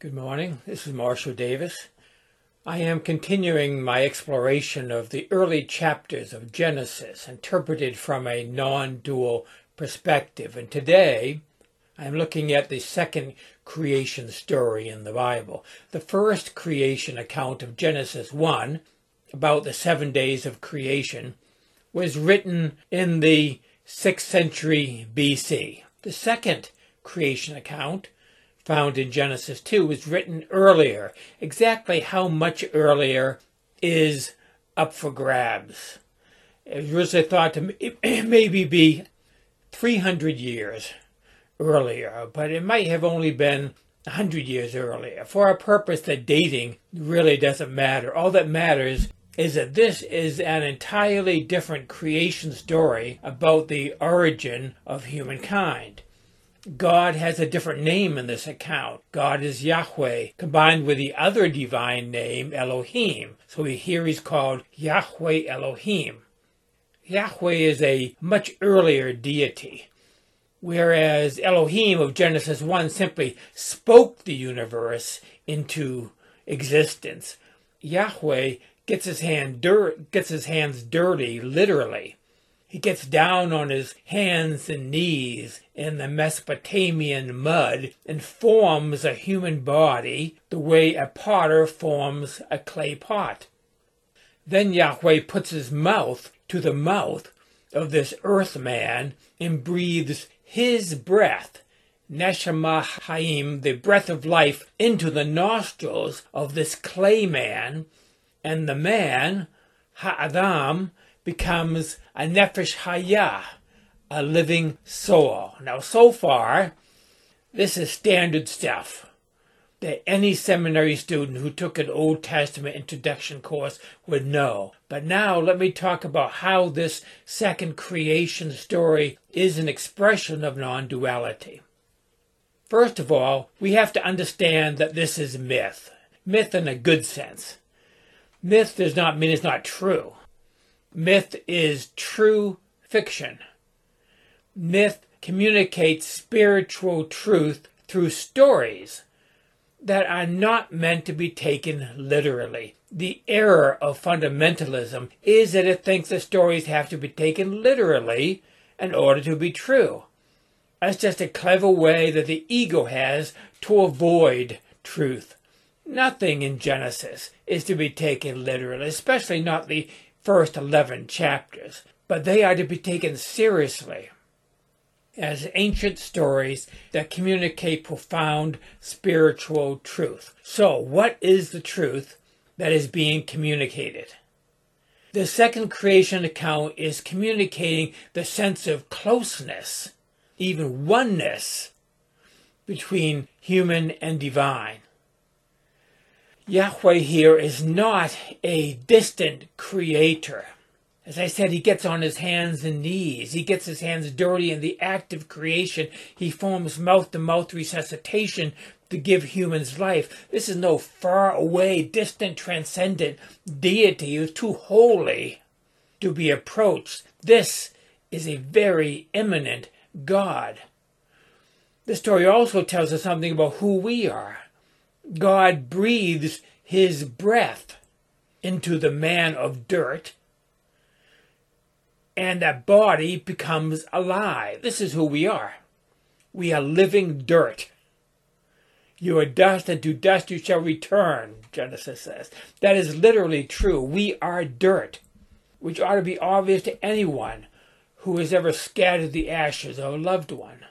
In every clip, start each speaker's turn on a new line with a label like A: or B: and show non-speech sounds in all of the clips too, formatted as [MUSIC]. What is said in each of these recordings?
A: Good morning. This is Marshall Davis. I am continuing my exploration of the early chapters of Genesis, interpreted from a non dual perspective. And today, I'm looking at the second creation story in the Bible. The first creation account of Genesis 1, about the seven days of creation, was written in the 6th century BC. The second creation account found in Genesis 2 was written earlier. Exactly how much earlier is up for grabs. It was originally thought to [CLEARS THROAT] maybe be 300 years earlier, but it might have only been 100 years earlier. For a purpose that dating really doesn't matter. All that matters is that this is an entirely different creation story about the origin of humankind. God has a different name in this account. God is Yahweh, combined with the other divine name, Elohim. So here he's called Yahweh Elohim. Yahweh is a much earlier deity, whereas Elohim of Genesis 1 simply spoke the universe into existence. Yahweh gets his hand dirt gets his hands dirty, literally. He gets down on his hands and knees in the Mesopotamian mud and forms a human body the way a potter forms a clay pot. Then Yahweh puts his mouth to the mouth of this earth man and breathes his breath, Neshama Haim, the breath of life, into the nostrils of this clay man, and the man, Ha'adam, becomes a nefesh hayah, a living soul. Now, so far, this is standard stuff that any seminary student who took an Old Testament introduction course would know. But now let me talk about how this second creation story is an expression of non duality. First of all, we have to understand that this is myth. Myth in a good sense. Myth does not mean it's not true. Myth is true fiction. Myth communicates spiritual truth through stories that are not meant to be taken literally. The error of fundamentalism is that it thinks the stories have to be taken literally in order to be true. That's just a clever way that the ego has to avoid truth. Nothing in Genesis is to be taken literally, especially not the first 11 chapters, but they are to be taken seriously as ancient stories that communicate profound spiritual truth. So, what is the truth that is being communicated? The second creation account is communicating the sense of closeness, even oneness, between human and divine. Yahweh here is not a distant creator. As I said, he gets on his hands and knees. He gets his hands dirty in the act of creation. He forms mouth to mouth resuscitation to give humans life. This is no far away, distant, transcendent deity who's too holy to be approached. This is a very immanent God. The story also tells us something about who we are. God breathes his breath into the man of dirt, and that body becomes alive. This is who we are. We are living dirt. You are dust, and to dust you shall return, Genesis says. That is literally true. We are dirt, which ought to be obvious to anyone who has ever scattered the ashes of a loved one.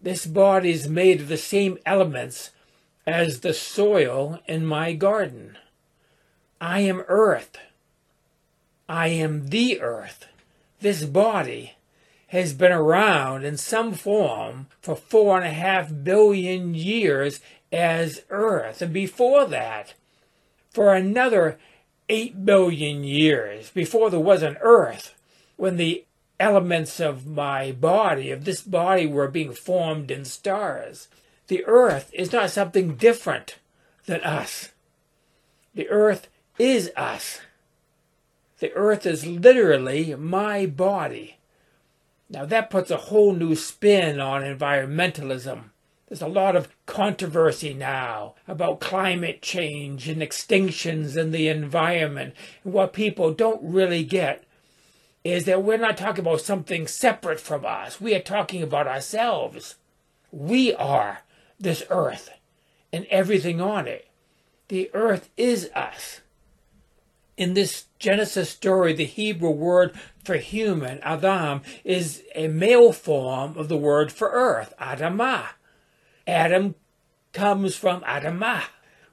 A: This body is made of the same elements as the soil in my garden. I am earth. I am the earth. This body has been around in some form for four and a half billion years as Earth. And before that, for another eight billion years, before there was an Earth, when the elements of my body, of this body, were being formed in stars. The Earth is not something different than us. The Earth is us. The Earth is literally my body. Now that puts a whole new spin on environmentalism. There's a lot of controversy now about climate change and extinctions in the environment. And what people don't really get is that we're not talking about something separate from us. We are talking about ourselves. We are this earth and everything on it. The earth is us. In this Genesis story, the Hebrew word for human, Adam, is a male form of the word for earth, Adamah. Adam comes from Adamah.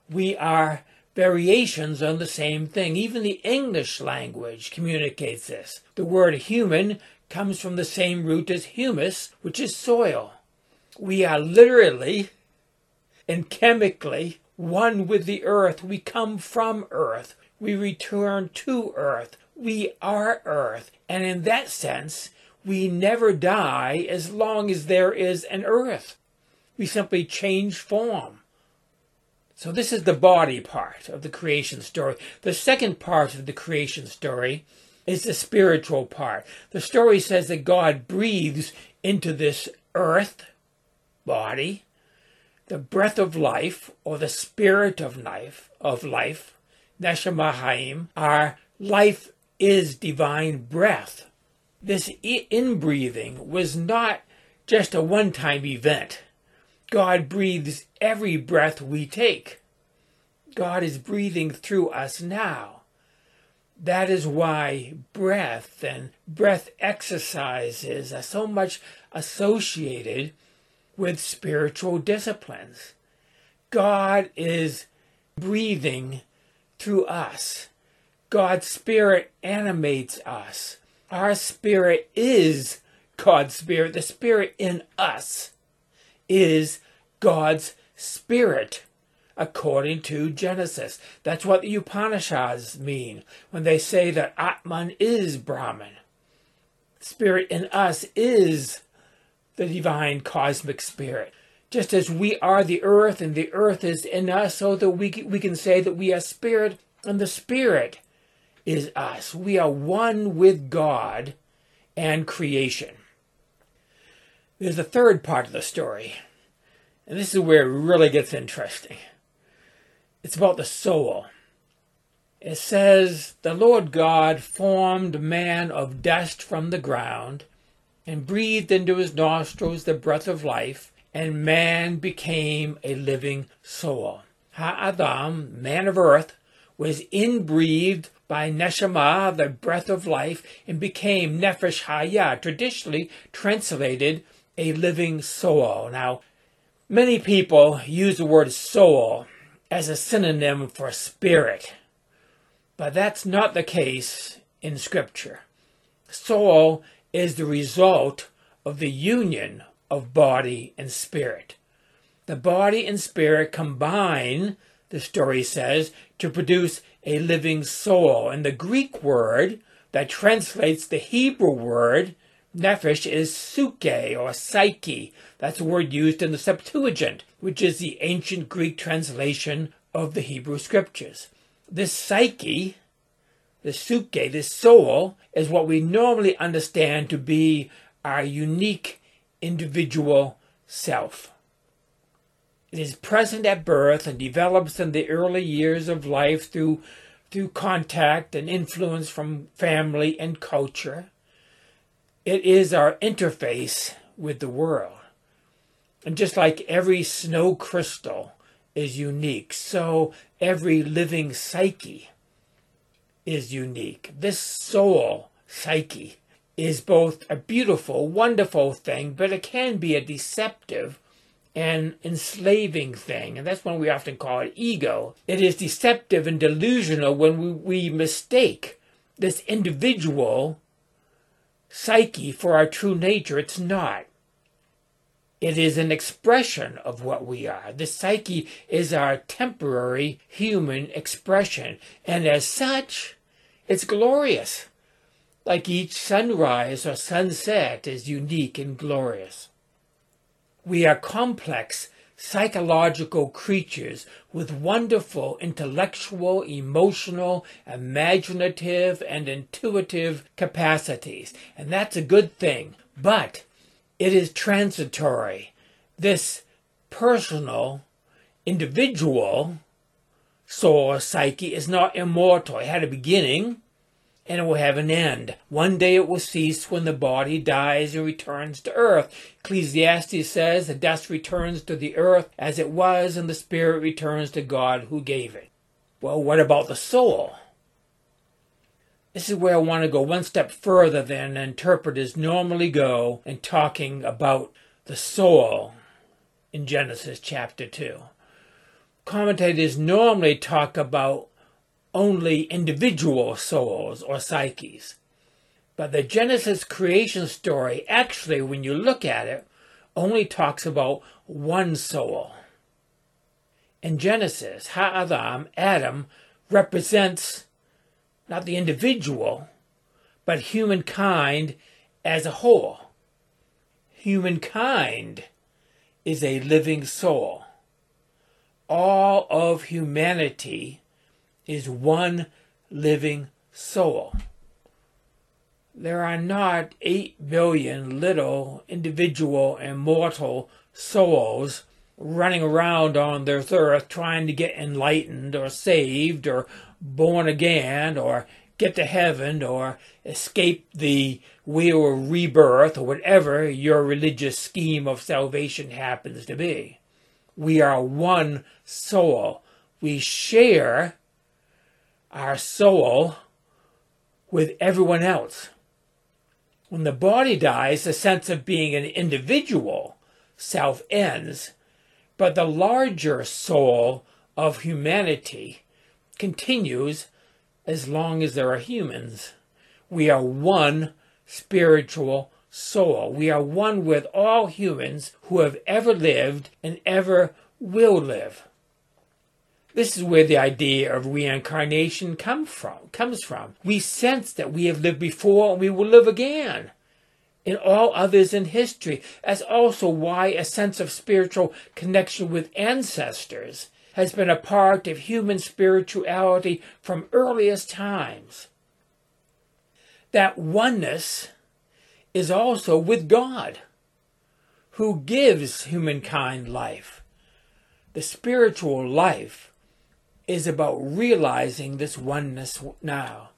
A: We are variations on the same thing. Even the English language communicates this. The word human comes from the same root as humus, which is soil. We are literally and chemically one with the earth. We come from earth. We return to earth. We are earth. And in that sense, we never die as long as there is an earth. We simply change form. So, this is the body part of the creation story. The second part of the creation story is the spiritual part. The story says that God breathes into this earth body the breath of life or the spirit of life of life neshama haim our life is divine breath. This inbreathing was not just a one-time event. God breathes every breath we take. God is breathing through us now. That is why breath and breath exercises are so much associated with spiritual disciplines. God is breathing through us. God's Spirit animates us. Our spirit is God's Spirit. The Spirit in us is God's Spirit, according to Genesis. That's what the Upanishads mean when they say that Atman is Brahman. Spirit in us is the divine cosmic spirit. Just as we are the earth and the earth is in us, so that we, we can say that we are spirit and the spirit is us. We are one with God and creation. There's a third part of the story, and this is where it really gets interesting. It's about the soul. It says, The Lord God formed man of dust from the ground and breathed into his nostrils the breath of life, and man became a living soul. Ha'adam, man of earth, was inbreathed by neshama, the breath of life, and became nefesh hayah, traditionally translated a living soul. Now, many people use the word soul as a synonym for spirit, but that's not the case in Scripture. Soul is the result of the union of body and spirit. The body and spirit combine, the story says, to produce a living soul. And the Greek word that translates the Hebrew word nephesh is suke or psyche. That's a word used in the Septuagint, which is the ancient Greek translation of the Hebrew scriptures. This psyche the suke, the soul, is what we normally understand to be our unique individual self. It is present at birth and develops in the early years of life through, through contact and influence from family and culture. It is our interface with the world. And just like every snow crystal is unique, so every living psyche is unique. This soul psyche is both a beautiful, wonderful thing, but it can be a deceptive and enslaving thing. And that's when we often call it ego. It is deceptive and delusional when we, we mistake this individual psyche for our true nature. It's not. It is an expression of what we are. The psyche is our temporary human expression, and as such, it's glorious. Like each sunrise or sunset is unique and glorious. We are complex psychological creatures with wonderful intellectual, emotional, imaginative, and intuitive capacities. And that's a good thing. But it is transitory. This personal, individual soul psyche is not immortal. It had a beginning and it will have an end. One day it will cease when the body dies and returns to earth. Ecclesiastes says the dust returns to the earth as it was, and the spirit returns to God who gave it. Well, what about the soul? This is where I want to go one step further than interpreters normally go in talking about the soul in Genesis chapter 2. Commentators normally talk about only individual souls or psyches. But the Genesis creation story, actually, when you look at it, only talks about one soul. In Genesis, Ha'adam, Adam, represents not the individual, but humankind as a whole. Humankind is a living soul. All of humanity is one living soul. There are not 8 billion little individual immortal souls running around on this earth trying to get enlightened or saved or born again or get to heaven or escape the wheel of rebirth or whatever your religious scheme of salvation happens to be. We are one soul. We share our soul with everyone else. When the body dies, the sense of being an individual self ends, but the larger soul of humanity continues as long as there are humans. We are one spiritual soul. We are one with all humans who have ever lived and ever will live. This is where the idea of reincarnation come from, comes from. We sense that we have lived before and we will live again in all others in history. That's also why a sense of spiritual connection with ancestors has been a part of human spirituality from earliest times. That oneness is also with God, who gives humankind life. The spiritual life is about realizing this oneness now.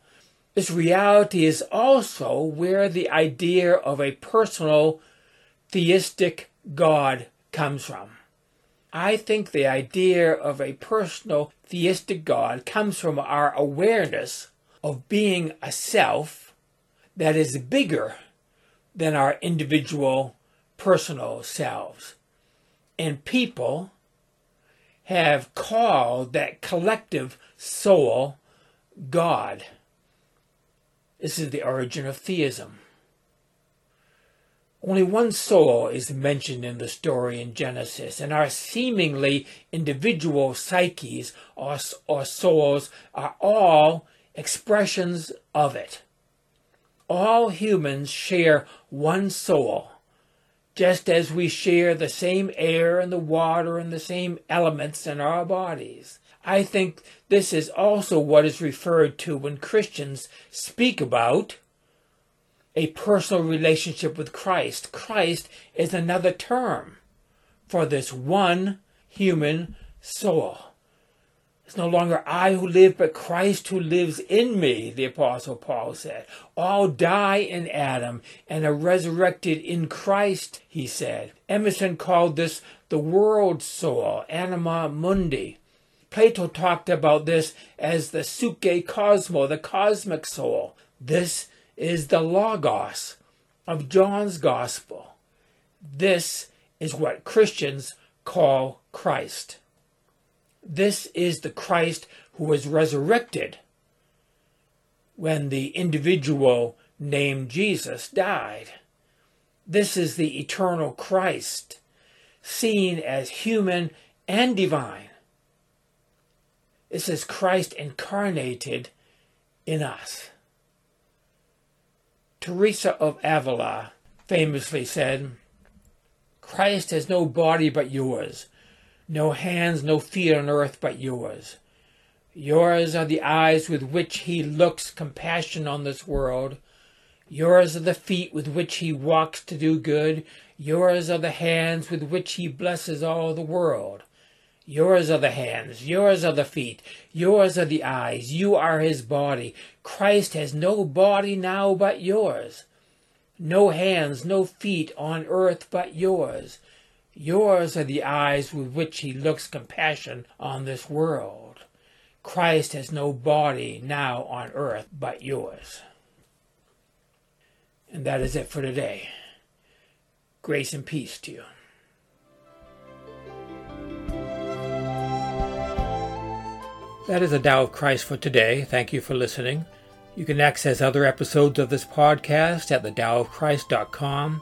A: This reality is also where the idea of a personal theistic God comes from. I think the idea of a personal theistic God comes from our awareness of being a self that is bigger than our individual personal selves. And people have called that collective soul God. This is the origin of theism. Only one soul is mentioned in the story in Genesis, and our seemingly individual psyches or, or souls are all expressions of it. All humans share one soul, just as we share the same air and the water and the same elements in our bodies. I think this is also what is referred to when Christians speak about a personal relationship with Christ. Christ is another term for this one human soul. It's no longer I who live, but Christ who lives in me, the Apostle Paul said. All die in Adam and are resurrected in Christ, he said. Emerson called this the world soul, anima mundi. Plato talked about this as the suke cosmo, the cosmic soul. This is the Logos of John's Gospel. This is what Christians call Christ. This is the Christ who was resurrected when the individual named Jesus, died. This is the eternal Christ, seen as human and divine. This is Christ incarnated in us. Teresa of Avila famously said, Christ has no body but yours, no hands, no feet on earth but yours. Yours are the eyes with which he looks compassion on this world. Yours are the feet with which he walks to do good. Yours are the hands with which he blesses all the world. Yours are the hands, yours are the feet, yours are the eyes, you are his body. Christ has no body now but yours. No hands, no feet on earth but yours. Yours are the eyes with which he looks compassion on this world. Christ has no body now on earth but yours. And that is it for today. Grace and peace to you. That is the Tao of Christ for today. Thank you for listening. You can access other episodes of this podcast at thedaoofchrist.com.